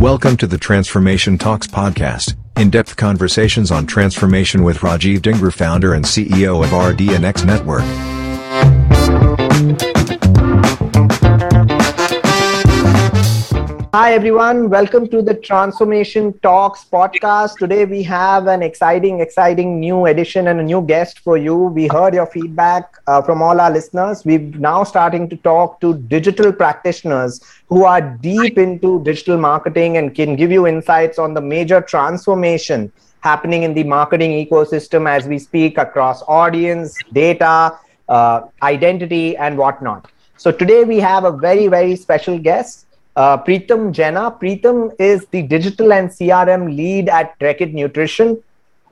Welcome to the Transformation Talks podcast, in-depth conversations on transformation with Rajiv Dingra, founder and CEO of RD&X Network. Hi, everyone. Welcome to the Transformation Talks podcast. Today, we have an exciting, exciting new edition and a new guest for you. We heard your feedback uh, from all our listeners. We're now starting to talk to digital practitioners who are deep into digital marketing and can give you insights on the major transformation happening in the marketing ecosystem as we speak across audience, data, uh, identity, and whatnot. So, today, we have a very, very special guest uh, Preetam Jena. Preetam is the digital and CRM lead at Reckitt Nutrition.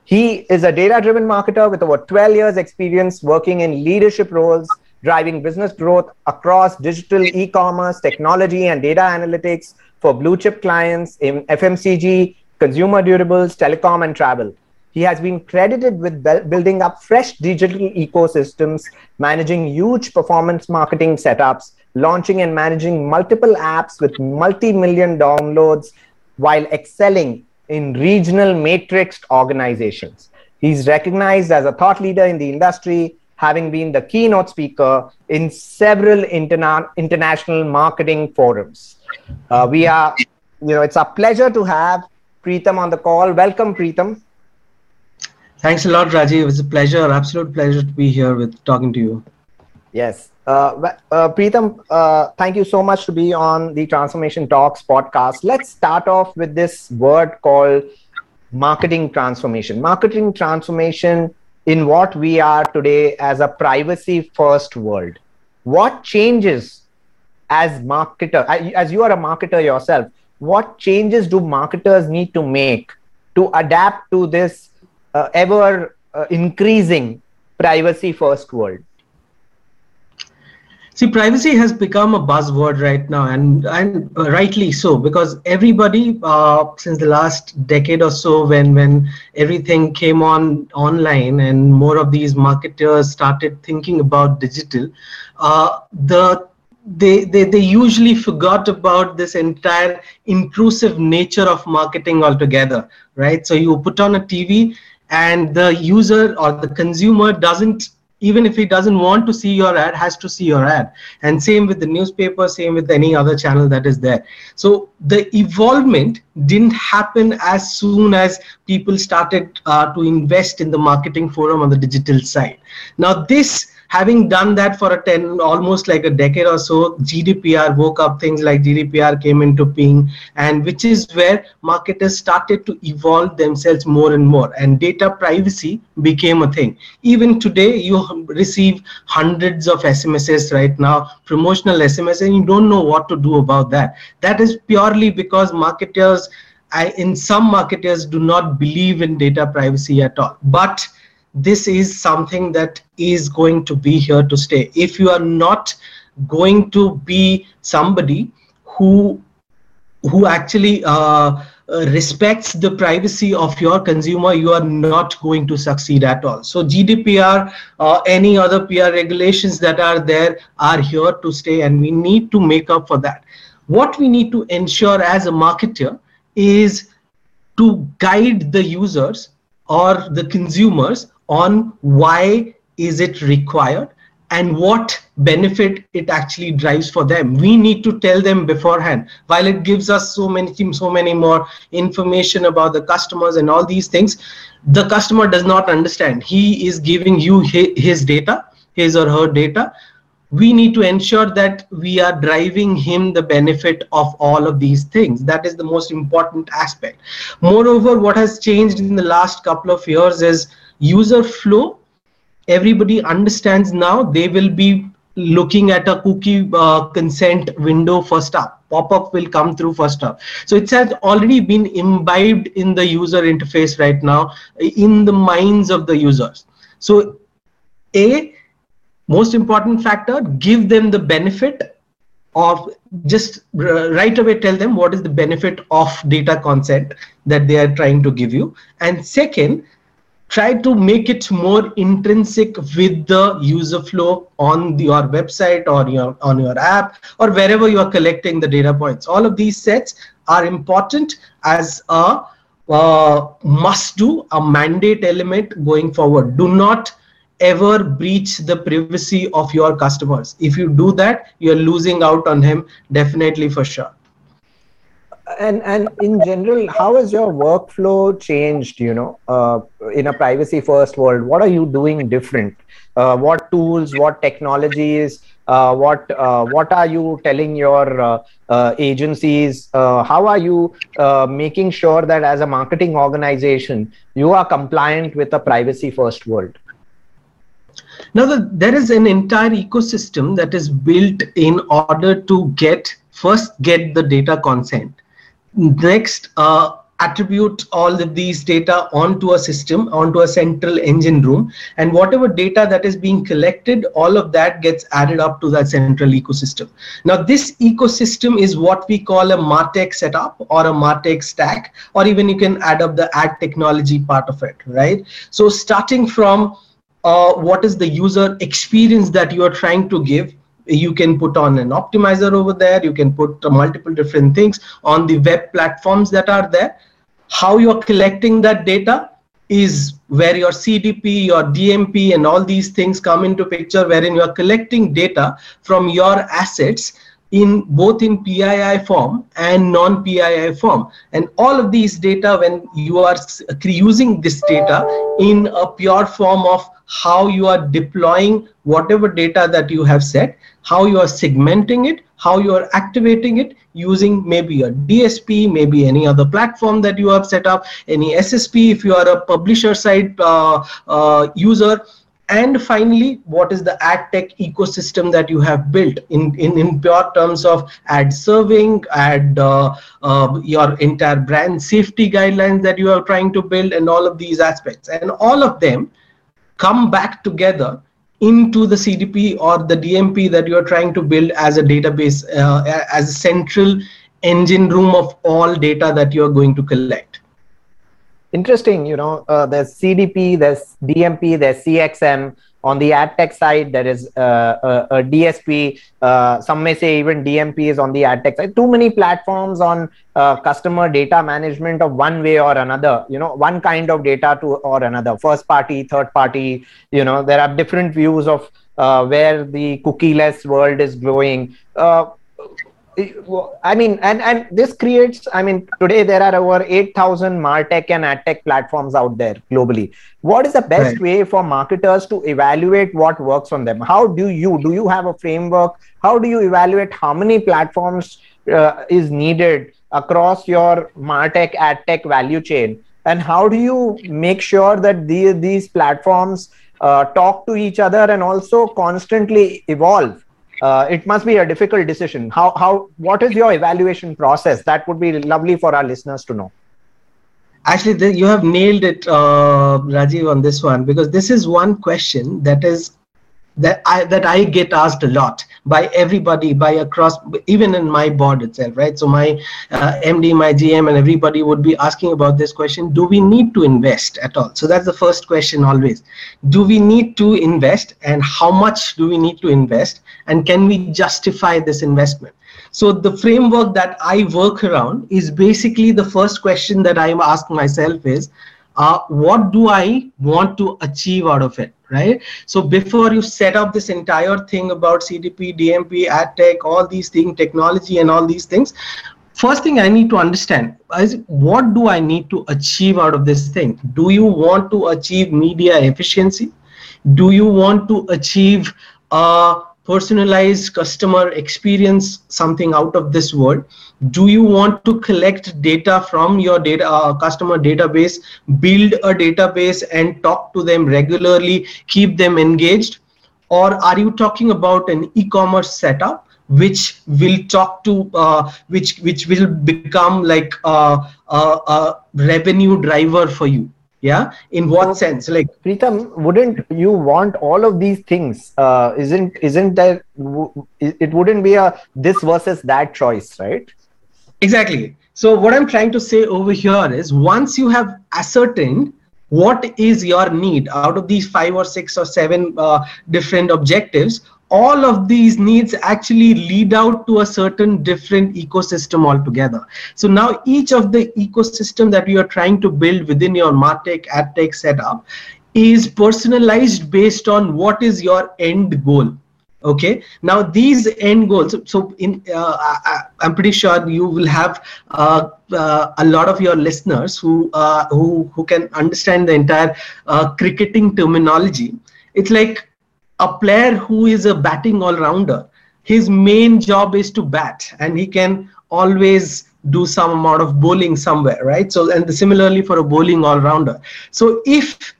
He is a data driven marketer with over 12 years' experience working in leadership roles, driving business growth across digital e commerce, technology, and data analytics for blue chip clients in FMCG, consumer durables, telecom, and travel. He has been credited with building up fresh digital ecosystems, managing huge performance marketing setups, launching and managing multiple apps with multi million downloads while excelling in regional matrixed organizations. He's recognized as a thought leader in the industry, having been the keynote speaker in several interna- international marketing forums. Uh, we are, you know, it's a pleasure to have Preetam on the call. Welcome, Preetam. Thanks a lot, Rajiv. It's a pleasure, absolute pleasure to be here with talking to you. Yes. Uh, uh, Preetam, uh, thank you so much to be on the Transformation Talks podcast. Let's start off with this word called marketing transformation. Marketing transformation in what we are today as a privacy first world. What changes as marketer, as you are a marketer yourself, what changes do marketers need to make to adapt to this uh, ever uh, increasing privacy first world? See, privacy has become a buzzword right now, and and uh, rightly so, because everybody uh, since the last decade or so, when when everything came on online and more of these marketers started thinking about digital, uh, the they, they they usually forgot about this entire intrusive nature of marketing altogether, right? So you put on a TV, and the user or the consumer doesn't even if he doesn't want to see your ad has to see your ad. And same with the newspaper same with any other channel that is there. So the evolvement didn't happen as soon as people started uh, to invest in the marketing forum on the digital side. Now this having done that for a 10 almost like a decade or so gdpr woke up things like gdpr came into being and which is where marketers started to evolve themselves more and more and data privacy became a thing. Even today you receive hundreds of smss right now promotional sms and you don't know what to do about that. That is purely because marketers I, in some marketers do not believe in data privacy at all. But this is something that is going to be here to stay. If you are not going to be somebody who who actually uh, uh, respects the privacy of your consumer you are not going to succeed at all. So gdpr uh, any other pr regulations that are there are here to stay and we need to make up for that. What we need to ensure as a marketer is to guide the users or the consumers on why is it required and what benefit it actually drives for them. We need to tell them beforehand. While it gives us so many so many more information about the customers and all these things the customer does not understand. He is giving you his data his or her data. We need to ensure that we are driving him the benefit of all of these things. That is the most important aspect. Moreover what has changed in the last couple of years is user flow everybody understands now they will be looking at a cookie uh, consent window first up pop-up will come through first up so it has already been imbibed in the user interface right now in the minds of the users. So a most important factor give them the benefit of just right away tell them what is the benefit of data consent that they are trying to give you. And second try to make it more intrinsic with the user flow on the, your website or your on your app or wherever you are collecting the data points. All of these sets are important as a uh, must do a mandate element going forward. Do not ever breach the privacy of your customers. If you do that you're losing out on him definitely for sure and and in general how has your workflow changed you know uh, in a privacy first world? What are you doing different? Uh, what tools what technologies uh, what uh, what are you telling your uh, uh, agencies? How are you making sure that as a marketing organization you are compliant with a privacy first world? Now the, there is an entire ecosystem that is built in order to get first get the data consent next uh, attribute all of these data onto a system onto a central engine room. And whatever data that is being collected all of that gets added up to that central ecosystem. Now this ecosystem is what we call a martech setup or a martech stack or even you can add up the ad technology part of it right? So starting from uh, what is the user experience that you are trying to give you can put on an optimizer over there you can put multiple different things on the web platforms that are there. How you're collecting that data is where your cdp your dmp and all these things come into picture wherein you're collecting data from your assets in both in PII form and non-PII form. And all of these data, when you are using this data in a pure form of how you are deploying whatever data that you have set, how you are segmenting it, how you are activating it using maybe a DSP, maybe any other platform that you have set up, any SSP if you are a publisher side uh, uh, user, and finally what is the ad tech ecosystem that you have built in in, in pure terms of ad serving ad uh, uh, your entire brand safety guidelines that you are trying to build and all of these aspects? And all of them come back together into the cdp or the dmp that you are trying to build as a database uh, as a central engine room of all data that you are going to collect interesting you know uh, there's cdp there's dmp there's cxm on the ad tech side there is uh, a, a, dsp uh, some may say even dmp is on the ad tech side. Too many platforms on uh, customer data management of one way or another you know one kind of data to or another. First party third party you know there are different views of uh, where the cookie-less world is growing. Uh, I mean, and and this creates. I mean, today there are over eight thousand martech and adtech platforms out there globally. What is the best right. way for marketers to evaluate what works on them? How do you do? You have a framework. How do you evaluate how many platforms uh, is needed across your martech adtech value chain? And how do you make sure that the, these platforms uh, talk to each other and also constantly evolve? Uh, it must be a difficult decision. How how what is your evaluation process? That would be lovely for our listeners to know. Actually, you have nailed it, uh, Rajiv, on this one because this is one question that is that I that I get asked a lot by everybody by across even in my board itself right? So my uh, md my gm and everybody would be asking about this question do we need to invest at all? So that's the first question always. Do we need to invest and how much do we need to invest and can we justify this investment? So the framework that i work around is basically the first question that i'm asking myself is uh, what do I want to achieve out of it, right? So before you set up this entire thing about CDP, DMP, ad tech, all these things, technology and all these things, first thing I need to understand is what do I need to achieve out of this thing? Do you want to achieve media efficiency? Do you want to achieve uh, personalized customer experience something out of this world? Do you want to collect data from your data uh, customer database build a database and talk to them regularly keep them engaged? Or are you talking about an e-commerce setup which will talk to uh, which which will become like a, a, a revenue driver for you yeah? In what sense? Like Preetam, wouldn't you want all of these things? Uh, isn't isn't there it wouldn't be a this versus that choice right? Exactly. So what i'm trying to say over here is once you have ascertained what is your need out of these five or six or seven uh, different objectives all of these needs actually lead out to a certain different ecosystem altogether. So now each of the ecosystem that you are trying to build within your MarTech, AdTech setup is personalized based on what is your end goal okay now these end goals so in uh, I, am pretty sure you will have uh, uh, a lot of your listeners who uh, who who can understand the entire uh, cricketing terminology it's like a player who is a batting all-rounder his main job is to bat and he can always do some amount of bowling somewhere right? So and similarly for a bowling all-rounder. So if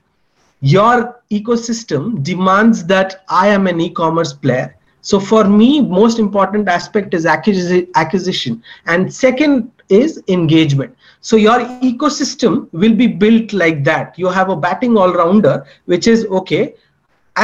your ecosystem demands that i am an e-commerce player so for me most important aspect is acquisition. And second is engagement. So your ecosystem will be built like that. You have a batting all-rounder which is okay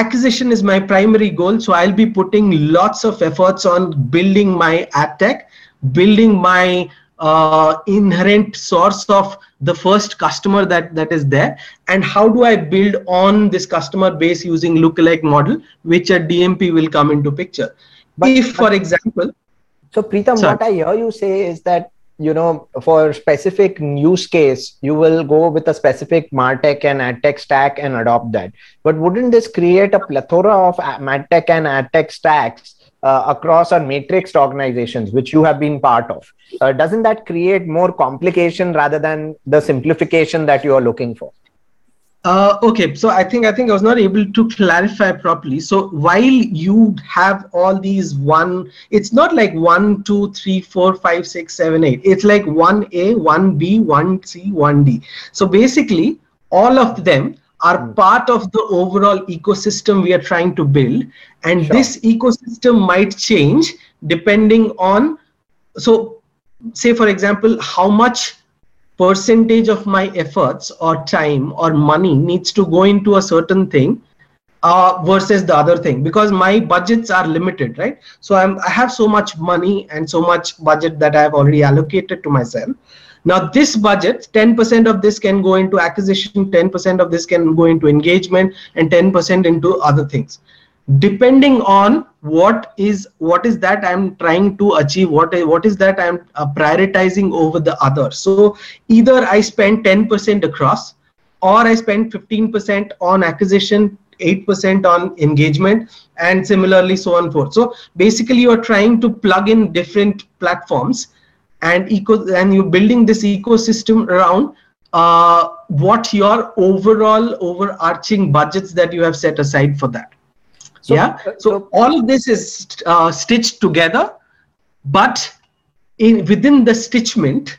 acquisition is my primary goal so i'll be putting lots of efforts on building my ad tech building my uh, inherent source of the first customer that that is there. And how do i build on this customer base using lookalike model which a dmp will come into picture. But, if for example so Preetam, what i hear you say is that you know for specific use case you will go with a specific martech and adtech stack and adopt that. But wouldn't this create a plethora of martech and adtech stacks uh, across our matrix organizations which you have been part of? Uh, doesn't that create more complication rather than the simplification that you are looking for uh, okay, so I think I think I was not able to clarify properly. So while you have all these one, it's not like one, two, three, four, five, six, seven, eight. It's like one A, one B, one C, one D. So basically, all of them are mm. part of the overall ecosystem we are trying to build, and sure. this ecosystem might change depending on. So, say for example, how much percentage of my efforts or time or money needs to go into a certain thing uh, versus the other thing because my budgets are limited right? So I'm, i have so much money and so much budget that i have already allocated to myself. Now this budget 10% of this can go into acquisition 10% of this can go into engagement and 10% into other things depending on what is what is that i'm trying to achieve what what is that i'm uh, prioritizing over the other. So either i spend 10% across or i spend 15% on acquisition 8% on engagement and similarly so on and forth. So basically you are trying to plug in different platforms and eco and you're building this ecosystem around uh, what your overall overarching budgets that you have set aside for that so, yeah. Uh, so, all of this is uh, stitched together, but in within the stitchment,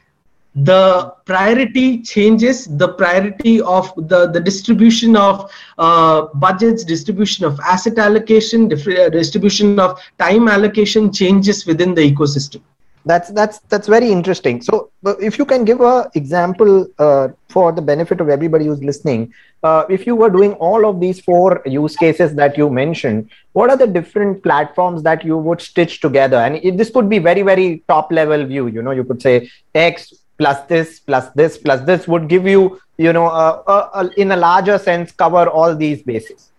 the priority changes the priority of the the distribution of uh, budgets distribution of asset allocation uh, distribution of time allocation changes within the ecosystem that's that's that's very interesting. So if you can give a example uh, for the benefit of everybody who's listening uh, if you were doing all of these four use cases that you mentioned what are the different platforms that you would stitch together? And it, this could be very very top level view. You know you could say x plus this plus this plus this would give you you know uh, in a larger sense cover all these bases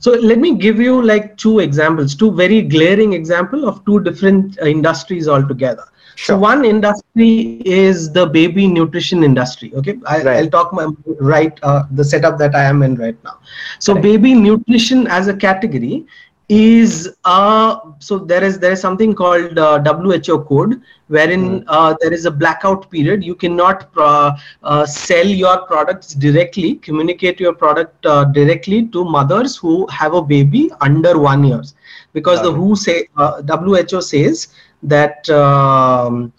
so let me give you like two examples, two very glaring example of two different uh, industries altogether. Sure. So one industry is the baby nutrition industry. Okay, I, right. I'll talk my right uh, the setup that I am in right now. So right. baby nutrition as a category is uh, so there is there is something called uh, WHO code wherein mm. uh, there is a blackout period. You cannot uh, uh, sell your products directly, communicate your product uh, directly to mothers who have a baby under one years, because the WHO say WHO says that. Um,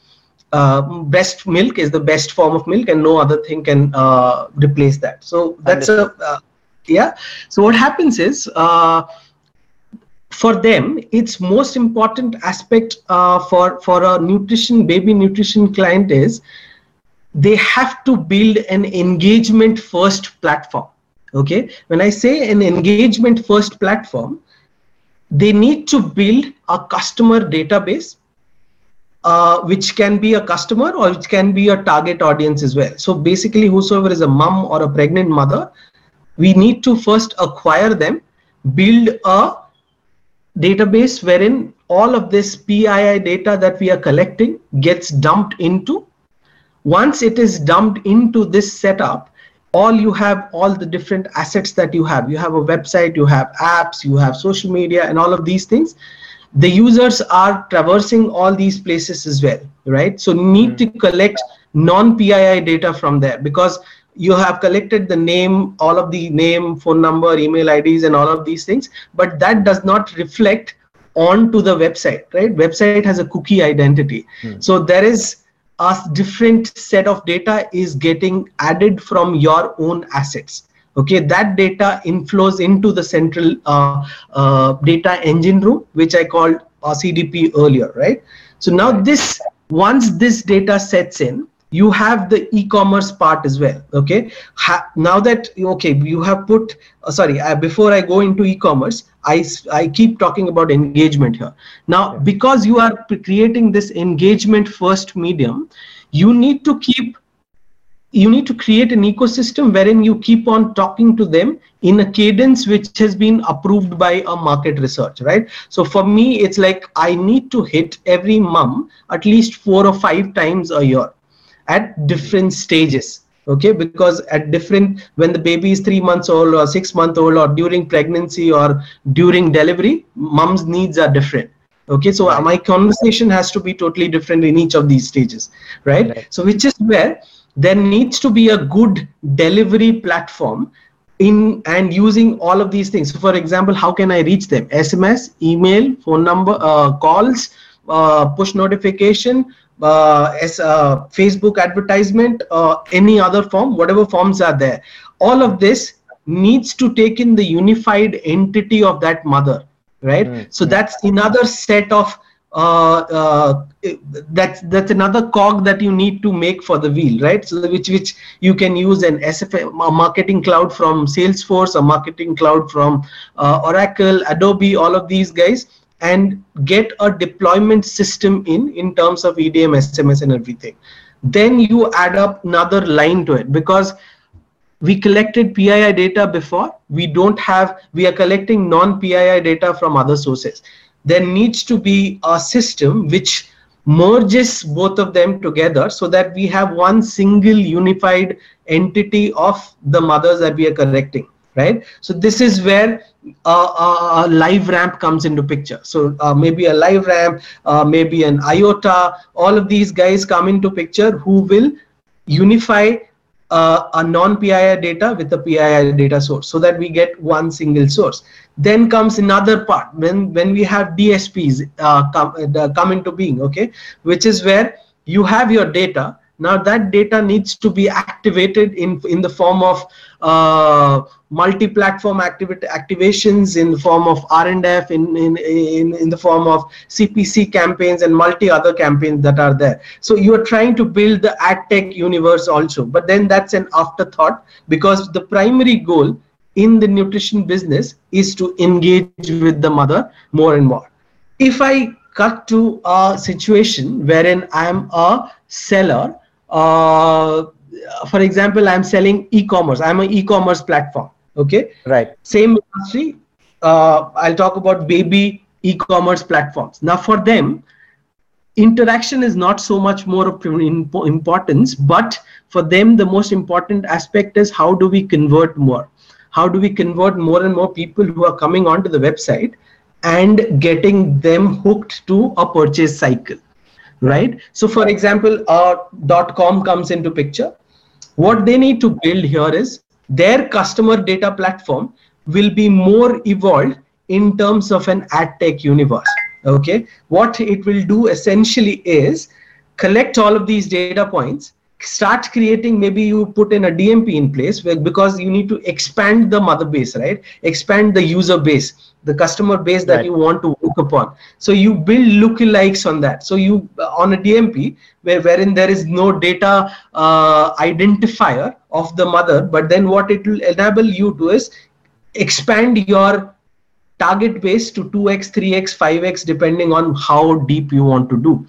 breast milk is the best form of milk and no other thing can replace that so that's Understood. a yeah so what happens is for them its most important aspect uh, for for a nutrition baby nutrition client is they have to build an engagement first platform okay when i say an engagement first platform they need to build a customer database uh, which can be a customer or which can be a target audience as well. So basically, whosoever is a mom or a pregnant mother, we need to first acquire them, build a database wherein all of this PII data that we are collecting gets dumped into. Once it is dumped into this setup, all you have all the different assets that you have you have a website you have apps you have social media and all of these things the users are traversing all these places as well right so need mm-hmm. to collect non pii data from there because you have collected the name all of the name phone number email ids and all of these things but that does not reflect onto the website right? Website has a cookie identity. Mm. so there is a different set of data is getting added from your own assets. Okay that data inflows into the central uh, uh, data engine room which i called uh, cdp earlier right? So now this once this data sets in you have the e-commerce part as well okay? Ha now that okay you have put uh, sorry uh, before i go into e-commerce i i keep talking about engagement here. Now okay. because you are creating this engagement first medium you need to keep you need to create an ecosystem wherein you keep on talking to them in a cadence which has been approved by a market research right? So for me it's like i need to hit every mom at least four or five times a year at different stages okay? Because at different when the baby is three months old or six months old or during pregnancy or during delivery mom's needs are different okay? So my conversation has to be totally different in each of these stages right, right. so which is where there needs to be a good delivery platform in and using all of these things. So for example how can i reach them? Sms email phone number uh, calls uh, push notification uh, as uh, facebook advertisement uh, any other form whatever forms are there. All of this needs to take in the unified entity of that mother right? Mm-hmm. so that's another set of uh, uh, that's that's another cog that you need to make for the wheel right? So which which you can use an sfa a marketing cloud from salesforce a marketing cloud from uh, oracle adobe all of these guys and get a deployment system in in terms of edm sms and everything then you add up another line to it because we collected PII data before. We don't have, we are collecting non-PII data from other sources. There needs to be a system which merges both of them together so that we have one single unified entity of the mothers that we are collecting right so this is where a, a, LiveRamp comes into picture so uh, maybe a LiveRamp uh, maybe an iota all of these guys come into picture who will unify uh, a non-PII data with a PII data source so that we get one single source. Then comes another part when, when we have DSPs uh, come, come into being, okay, which is where you have your data. Now that data needs to be activated in, in the form of uh, multi-platform activations in the form of R&F, in, in, in, in the form of CPC campaigns and multi other campaigns that are there. So you are trying to build the ad tech universe also, but then that's an afterthought because the primary goal in the nutrition business is to engage with the mother more and more. If I cut to a situation wherein I'm a seller, uh, for example, I'm selling e-commerce. I'm an e-commerce platform okay? Right. Same industry uh, i'll talk about baby e-commerce platforms. Now for them interaction is not so much more of importance but for them the most important aspect is how do we convert more? How do we convert more and more people who are coming onto the website and getting them hooked to a purchase cycle right? So for example our dot com comes into picture. What they need to build here is their customer data platform will be more evolved in terms of an ad tech universe okay? What it will do essentially is collect all of these data points start creating maybe you put in a dmp in place where, because you need to expand the mother base right? Expand the user base the customer base that right. you want to work upon. So you build lookalikes on that. So you on a dmp where wherein there is no data uh, identifier of the mother but then what it will enable you to is expand your target base to 2x 3x 5x depending on how deep you want to do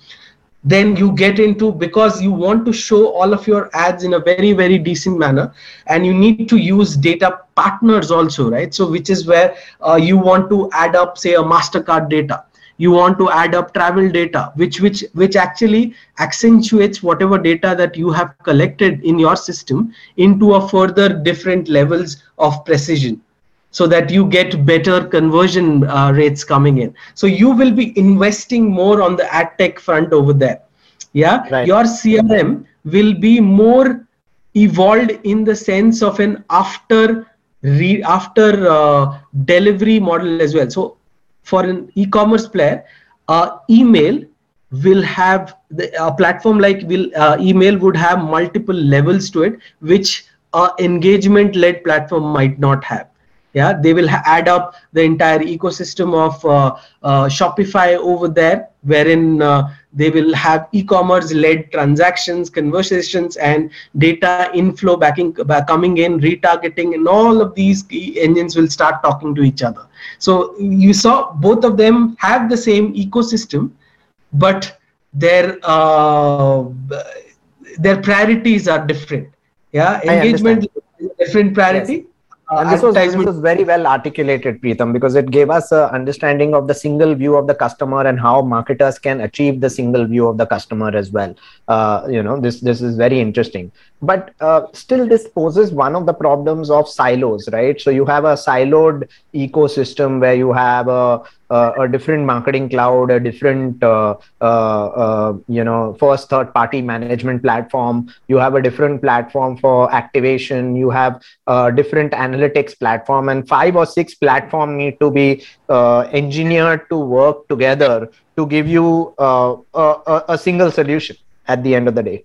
then you get into because you want to show all of your ads in a very very decent manner and you need to use data partners also right? So which is where uh, you want to add up say a mastercard data. You want to add up travel data which which which actually accentuates whatever data that you have collected in your system into a further different levels of precision so that you get better conversion uh, rates coming in. So you will be investing more on the ad tech front over there. Yeah? Right. your crm will be more evolved in the sense of an after re- after uh, delivery model as well. So for an e-commerce player uh, email will have the a platform like will uh, email would have multiple levels to it which a engagement led platform might not have yeah they will add up the entire ecosystem of uh, uh, shopify over there wherein uh, they will have e-commerce led transactions conversations and data inflow backing back coming in retargeting and all of these engines will start talking to each other. So you saw both of them have the same ecosystem but their uh, their priorities are different. Yeah engagement different priority. Yes and this was, this was very well articulated, Preetam, because it gave us an understanding of the single view of the customer and how marketers can achieve the single view of the customer as well. Uh, you know, this this is very interesting. But uh, still, this poses one of the problems of silos, right? So you have a siloed ecosystem where you have a uh, a different marketing cloud, a different, uh, uh, uh, you know, first third party management platform. You have a different platform for activation. You have a different analytics platform, and five or six platform need to be uh, engineered to work together to give you uh, a, a, single solution at the end of the day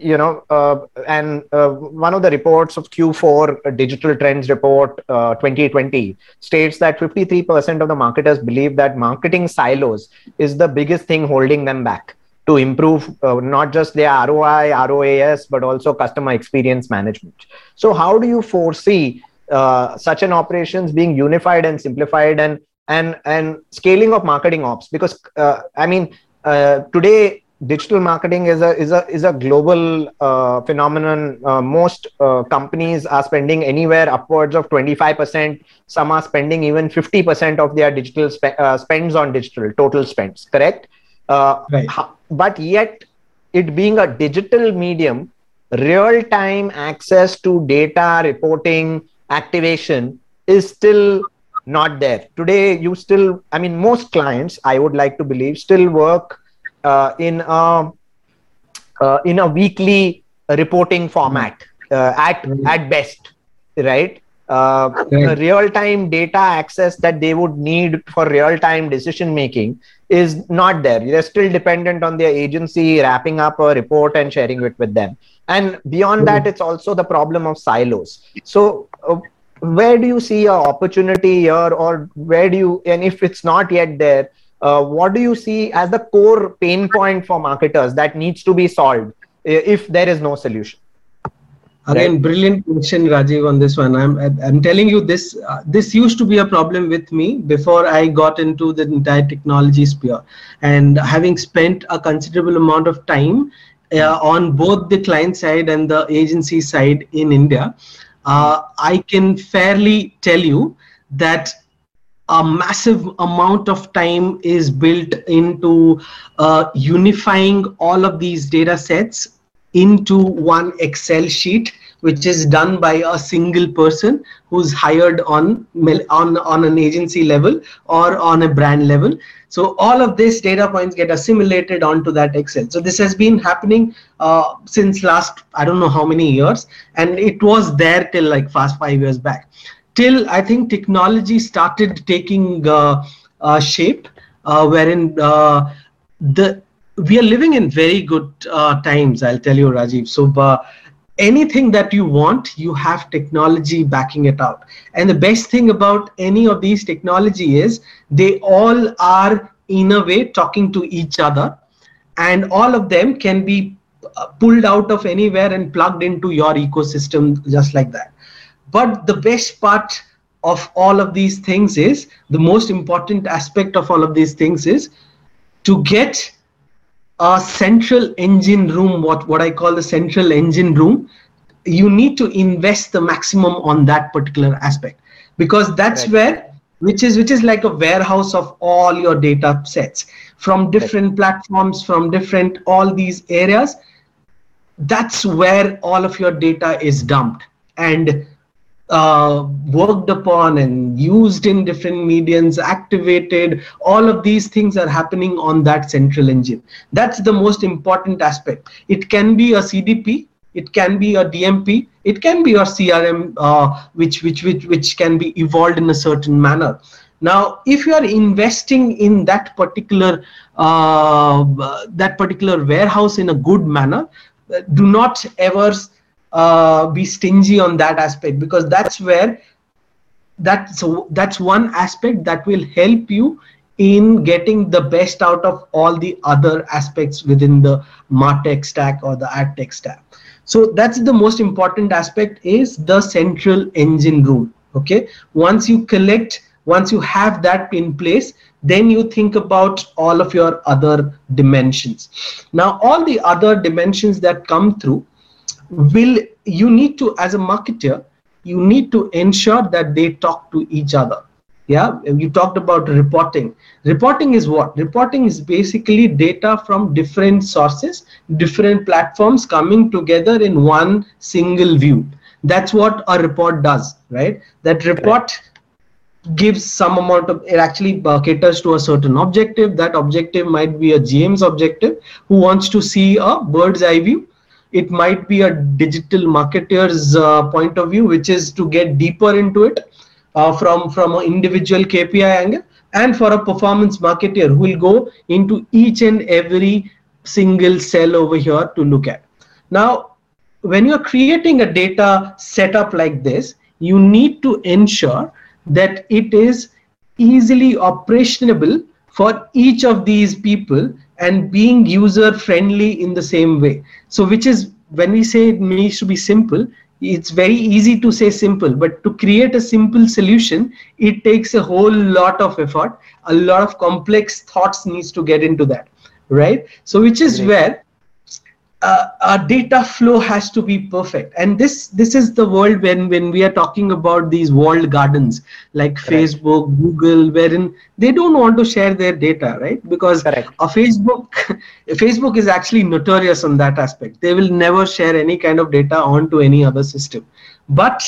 you know, uh, and uh, one of the reports of Q4 Digital Trends Report uh, 2020 states that 53% of the marketers believe that marketing silos is the biggest thing holding them back to improve uh, not just their ROI, ROAS, but also customer experience management. So, how do you foresee uh, such an operations being unified and simplified and and and scaling of marketing ops? Because uh, I mean, today digital marketing is a is a is a global uh, phenomenon. Uh, most uh, companies are spending anywhere upwards of 25%. Some are spending even 50% of their digital spe- uh, spends on digital total spends. Correct. Uh, right. But yet, it being a digital medium, real time access to data reporting activation is still not there today you still i mean most clients i would like to believe still work in a uh, in a weekly reporting format uh, at mm-hmm. at best, right? Uh, right. real-time data access that they would need for real-time decision making is not there. They're still dependent on their agency wrapping up a report and sharing it with them. And beyond that, it's also the problem of silos. So, uh, where do you see an opportunity here, or where do you, and if it's not yet there, uh, what do you see as the core pain point for marketers that needs to be solved if there is no solution? Again right? brilliant question rajiv on this one. I'm i'm telling you this uh, this used to be a problem with me before i got into the entire technology sphere. And having spent a considerable amount of time uh, on both the client side and the agency side in india uh, i can fairly tell you that a massive amount of time is built into uh, unifying all of these data sets into one excel sheet which is done by a single person who's hired on on on an agency level or on a brand level. So all of these data points get assimilated onto that excel. So this has been happening uh, since last i don't know how many years and it was there till like fast five years back till I think technology started taking uh, uh, shape, uh, wherein uh, the we are living in very good uh, times. I'll tell you, Rajiv. So anything that you want, you have technology backing it out. And the best thing about any of these technology is they all are in a way talking to each other, and all of them can be pulled out of anywhere and plugged into your ecosystem just like that but the best part of all of these things is the most important aspect of all of these things is to get a central engine room, what, what I call the central engine room, you need to invest the maximum on that particular aspect. Because that's right. where which is which is like a warehouse of all your data sets. From different platforms from different all these areas that's where all of your data is dumped. And uh, worked upon and used in different mediums, activated. All of these things are happening on that central engine. That's the most important aspect. It can be a CDP, it can be a DMP, it can be a CRM, uh, which, which, which, which can be evolved in a certain manner. Now, if you are investing in that particular uh, that particular warehouse in a good manner, do not ever uh, be stingy on that aspect because that's where that so that's one aspect that will help you in getting the best out of all the other aspects within the martech stack or the ad tech stack. So that's the most important aspect is the central engine room okay? Once you collect once you have that in place then you think about all of your other dimensions. Now all the other dimensions that come through will you need to as a marketer you need to ensure that they talk to each other. Yeah you talked about reporting. Reporting is what? Reporting is basically data from different sources different platforms coming together in one single view. That's what a report does right? That report gives some amount of it actually uh, caters to a certain objective. That objective might be a gm's objective who wants to see a bird's eye view it might be a digital marketer's uh, point of view which is to get deeper into it uh, from from an individual kpi angle. And for a performance marketer who will go into each and every single cell over here to look at. Now when you're creating a data setup like this you need to ensure that it is easily operationable for each of these people and being user friendly in the same way. So which is when we say it needs to be simple it's very easy to say simple but to create a simple solution it takes a whole lot of effort. A lot of complex thoughts needs to get into that right? So which is where uh, our data flow has to be perfect. And this this is the world when when we are talking about these walled gardens like Correct. facebook google wherein they don't want to share their data right? Because Correct. a facebook facebook is actually notorious on that aspect. They will never share any kind of data onto any other system. But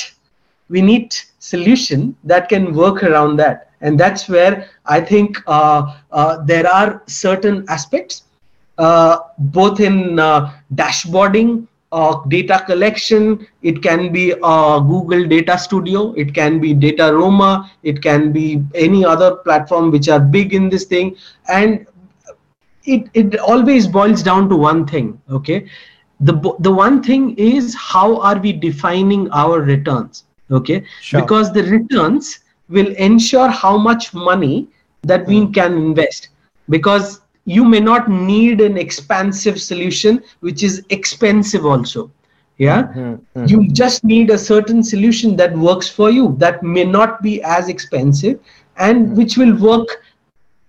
we need solution that can work around that. And that's where i think uh, uh, there are certain aspects both in uh, dashboarding uh, data collection it can be uh, google data studio it can be Datorama. it can be any other platform which are big in this thing and it, it always boils down to one thing okay the the one thing is how are we defining our returns okay sure. because the returns will ensure how much money that we hmm. can invest because you may not need an expansive solution which is expensive also yeah mm-hmm, mm-hmm. you just need a certain solution that works for you that may not be as expensive and mm-hmm. which will work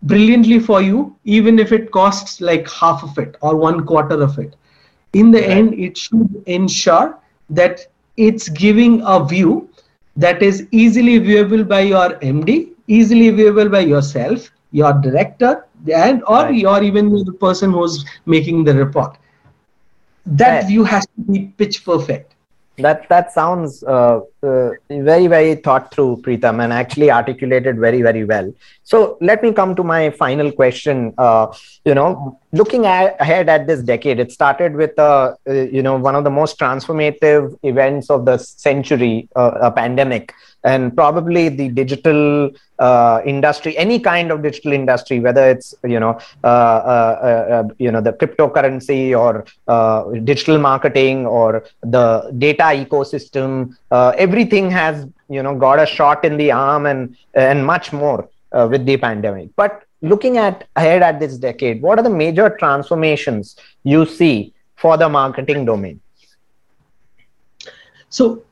brilliantly for you even if it costs like half of it or one quarter of it in the end it should ensure that it's giving a view that is easily viewable by your md easily viewable by yourself your director and or right. you're even the person who's making the report. That right. view has to be pitch perfect. That that sounds uh, uh, very very thought through Preetam and actually articulated very very well. So let me come to my final question. Uh, you know looking at, ahead at this decade it started with uh, uh, you know one of the most transformative events of the century uh, a pandemic and probably the digital uh, industry any kind of digital industry whether it's you know uh, uh, uh, uh you know the cryptocurrency or uh, digital marketing or the data ecosystem everything has you know got a shot in the arm and and much more with the pandemic. But looking at ahead at this decade what are the major transformations you see for the marketing domain? So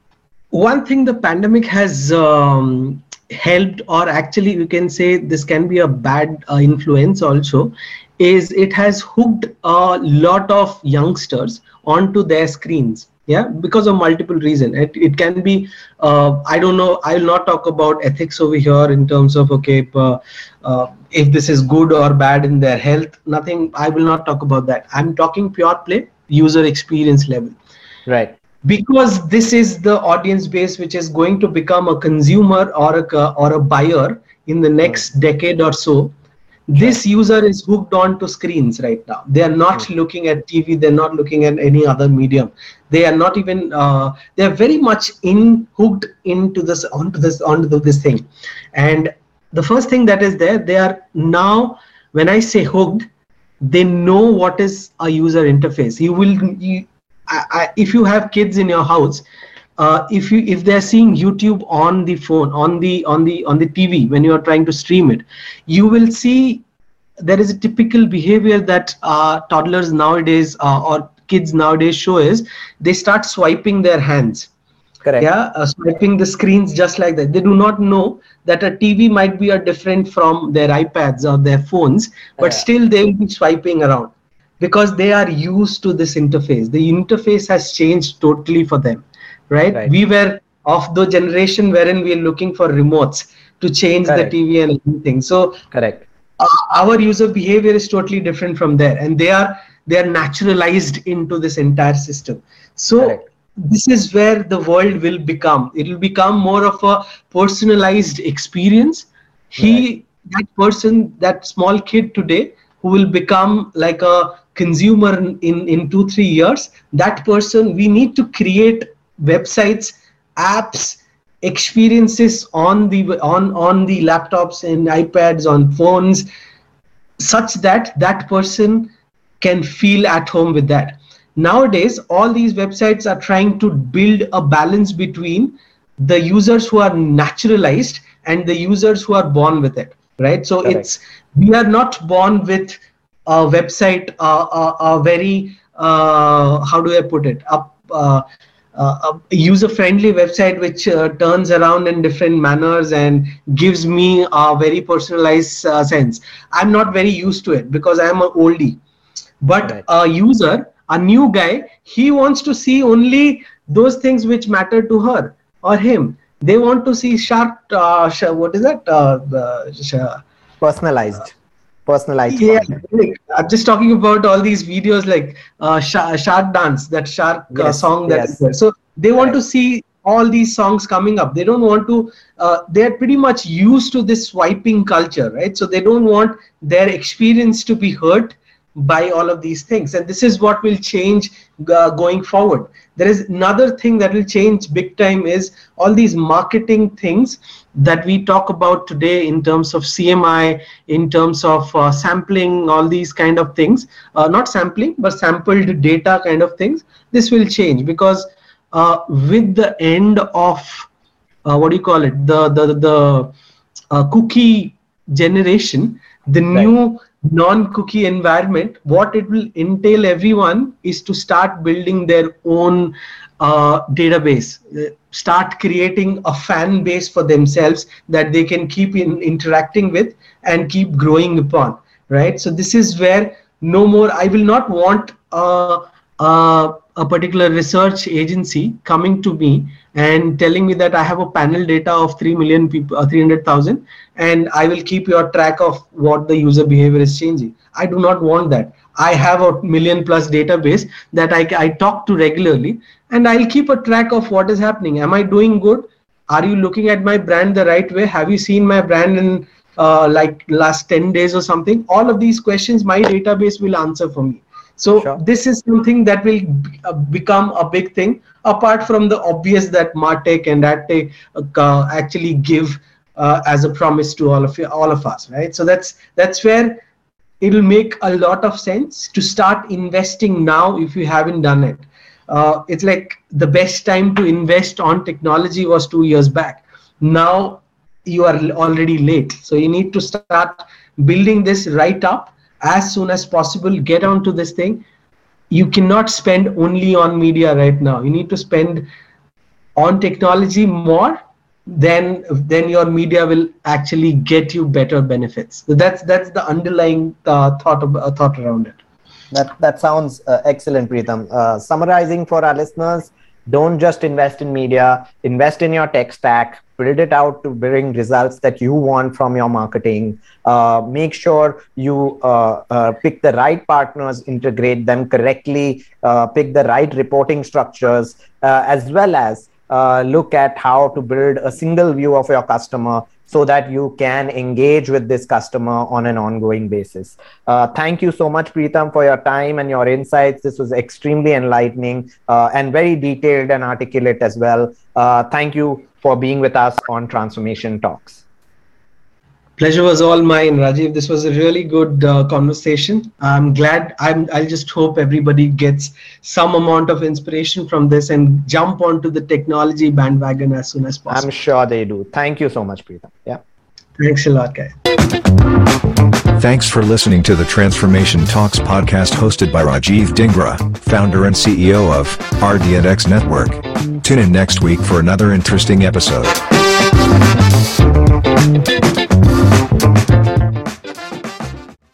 one thing the pandemic has um, helped or actually you can say this can be a bad uh, influence also is it has hooked a lot of youngsters onto their screens. Yeah because of multiple reasons. It, it can be uh, i don't know i will not talk about ethics over here in terms of okay uh, uh, if this is good or bad in their health nothing i will not talk about that. I'm talking pure play user experience level. Right because this is the audience base which is going to become a consumer or a or a buyer in the next mm. decade or so this user is hooked on to screens right now. They are not mm. looking at tv they're not looking at any other medium. They are not even uh, they're very much in hooked into this onto this onto this thing. And the first thing that is there they are now when i say hooked they know what is a user interface. You will you, I, I, if you have kids in your house uh, if you if they're seeing youtube on the phone on the on the on the tv when you are trying to stream it you will see there is a typical behavior that uh, toddlers nowadays uh, or kids nowadays show is they start swiping their hands. Correct. Yeah uh, swiping the screens just like that. They do not know that a tv might be a different from their ipads or their phones but yeah. still they will be swiping around because they are used to this interface. The interface has changed totally for them right, right. we were of the generation wherein we are looking for remotes to change correct. the tv and everything. So correct. uh, our user behavior is totally different from there and they are they are naturalized into this entire system. So correct. this is where the world will become. It will become more of a personalized experience. He right. that person that small kid today who will become like a consumer in in 2 3 years that person we need to create websites apps experiences on the on on the laptops and ipads on phones such that that person can feel at home with that. Nowadays all these websites are trying to build a balance between the users who are naturalized and the users who are born with it right? So Correct. it's we are not born with a website uh, a, a, very uh, how do i put it? A, uh, a user friendly website which uh, turns around in different manners and gives me a very personalized uh, sense. I'm not very used to it because i'm an oldie. But right. a user a new guy he wants to see only those things which matter to her or him they want to see sharp uh, what is that? Uh, sh- personalized. Personalized yeah like, i'm just talking about all these videos like uh, sh- shark dance that shark uh, yes, song that yes. is so they want right. to see all these songs coming up. They don't want to uh, they're pretty much used to this swiping culture right? So they don't want their experience to be hurt by all of these things. And this is what will change uh, going forward. There is another thing that will change big time is all these marketing things that we talk about today in terms of cmi in terms of uh, sampling all these kind of things. Uh, not sampling but sampled data kind of things. This will change because uh, with the end of uh, what do you call it? The the the uh, cookie generation the right. new non-cookie environment what it will entail everyone is to start building their own uh, database. Start creating a fan base for themselves that they can keep in interacting with and keep growing upon right? So this is where no more i will not want uh, uh, a particular research agency coming to me and telling me that I have a panel data of 3 million people, uh, 300,000, and I will keep your track of what the user behavior is changing. I do not want that. I have a million plus database that I, I talk to regularly, and I'll keep a track of what is happening. Am I doing good? Are you looking at my brand the right way? Have you seen my brand in uh, like last 10 days or something? All of these questions my database will answer for me so sure. this is something that will uh, become a big thing apart from the obvious that martech and adtech uh, actually give uh, as a promise to all of you all of us right? So that's that's where it'll make a lot of sense to start investing now if you haven't done it. Uh, it's like the best time to invest on technology was two years back. Now you are already late. So you need to start building this right up as soon as possible get onto this thing. You cannot spend only on media right now. You need to spend on technology more then then your media will actually get you better benefits. So that's that's the underlying uh, thought of, uh, thought around it. That that sounds uh, excellent Preetam Uh, summarizing for our listeners don't just invest in media invest in your tech stack build it out to bring results that you want from your marketing. Uh, make sure you uh, uh, pick the right partners integrate them correctly uh, pick the right reporting structures as well as uh, look at how to build a single view of your customer so that you can engage with this customer on an ongoing basis. Uh, thank you so much, Preetam, for your time and your insights. This was extremely enlightening uh, and very detailed and articulate as well. Uh, thank you for being with us on Transformation Talks pleasure was all mine rajiv this was a really good uh, conversation i'm glad i'm i'll just hope everybody gets some amount of inspiration from this and jump onto the technology bandwagon as soon as possible i'm sure they do thank you so much Preetam. yeah thanks a lot guys Thanks for listening to the Transformation Talks podcast hosted by Rajiv Dingra, founder and CEO of RD&X Network. Tune in next week for another interesting episode. Thank you.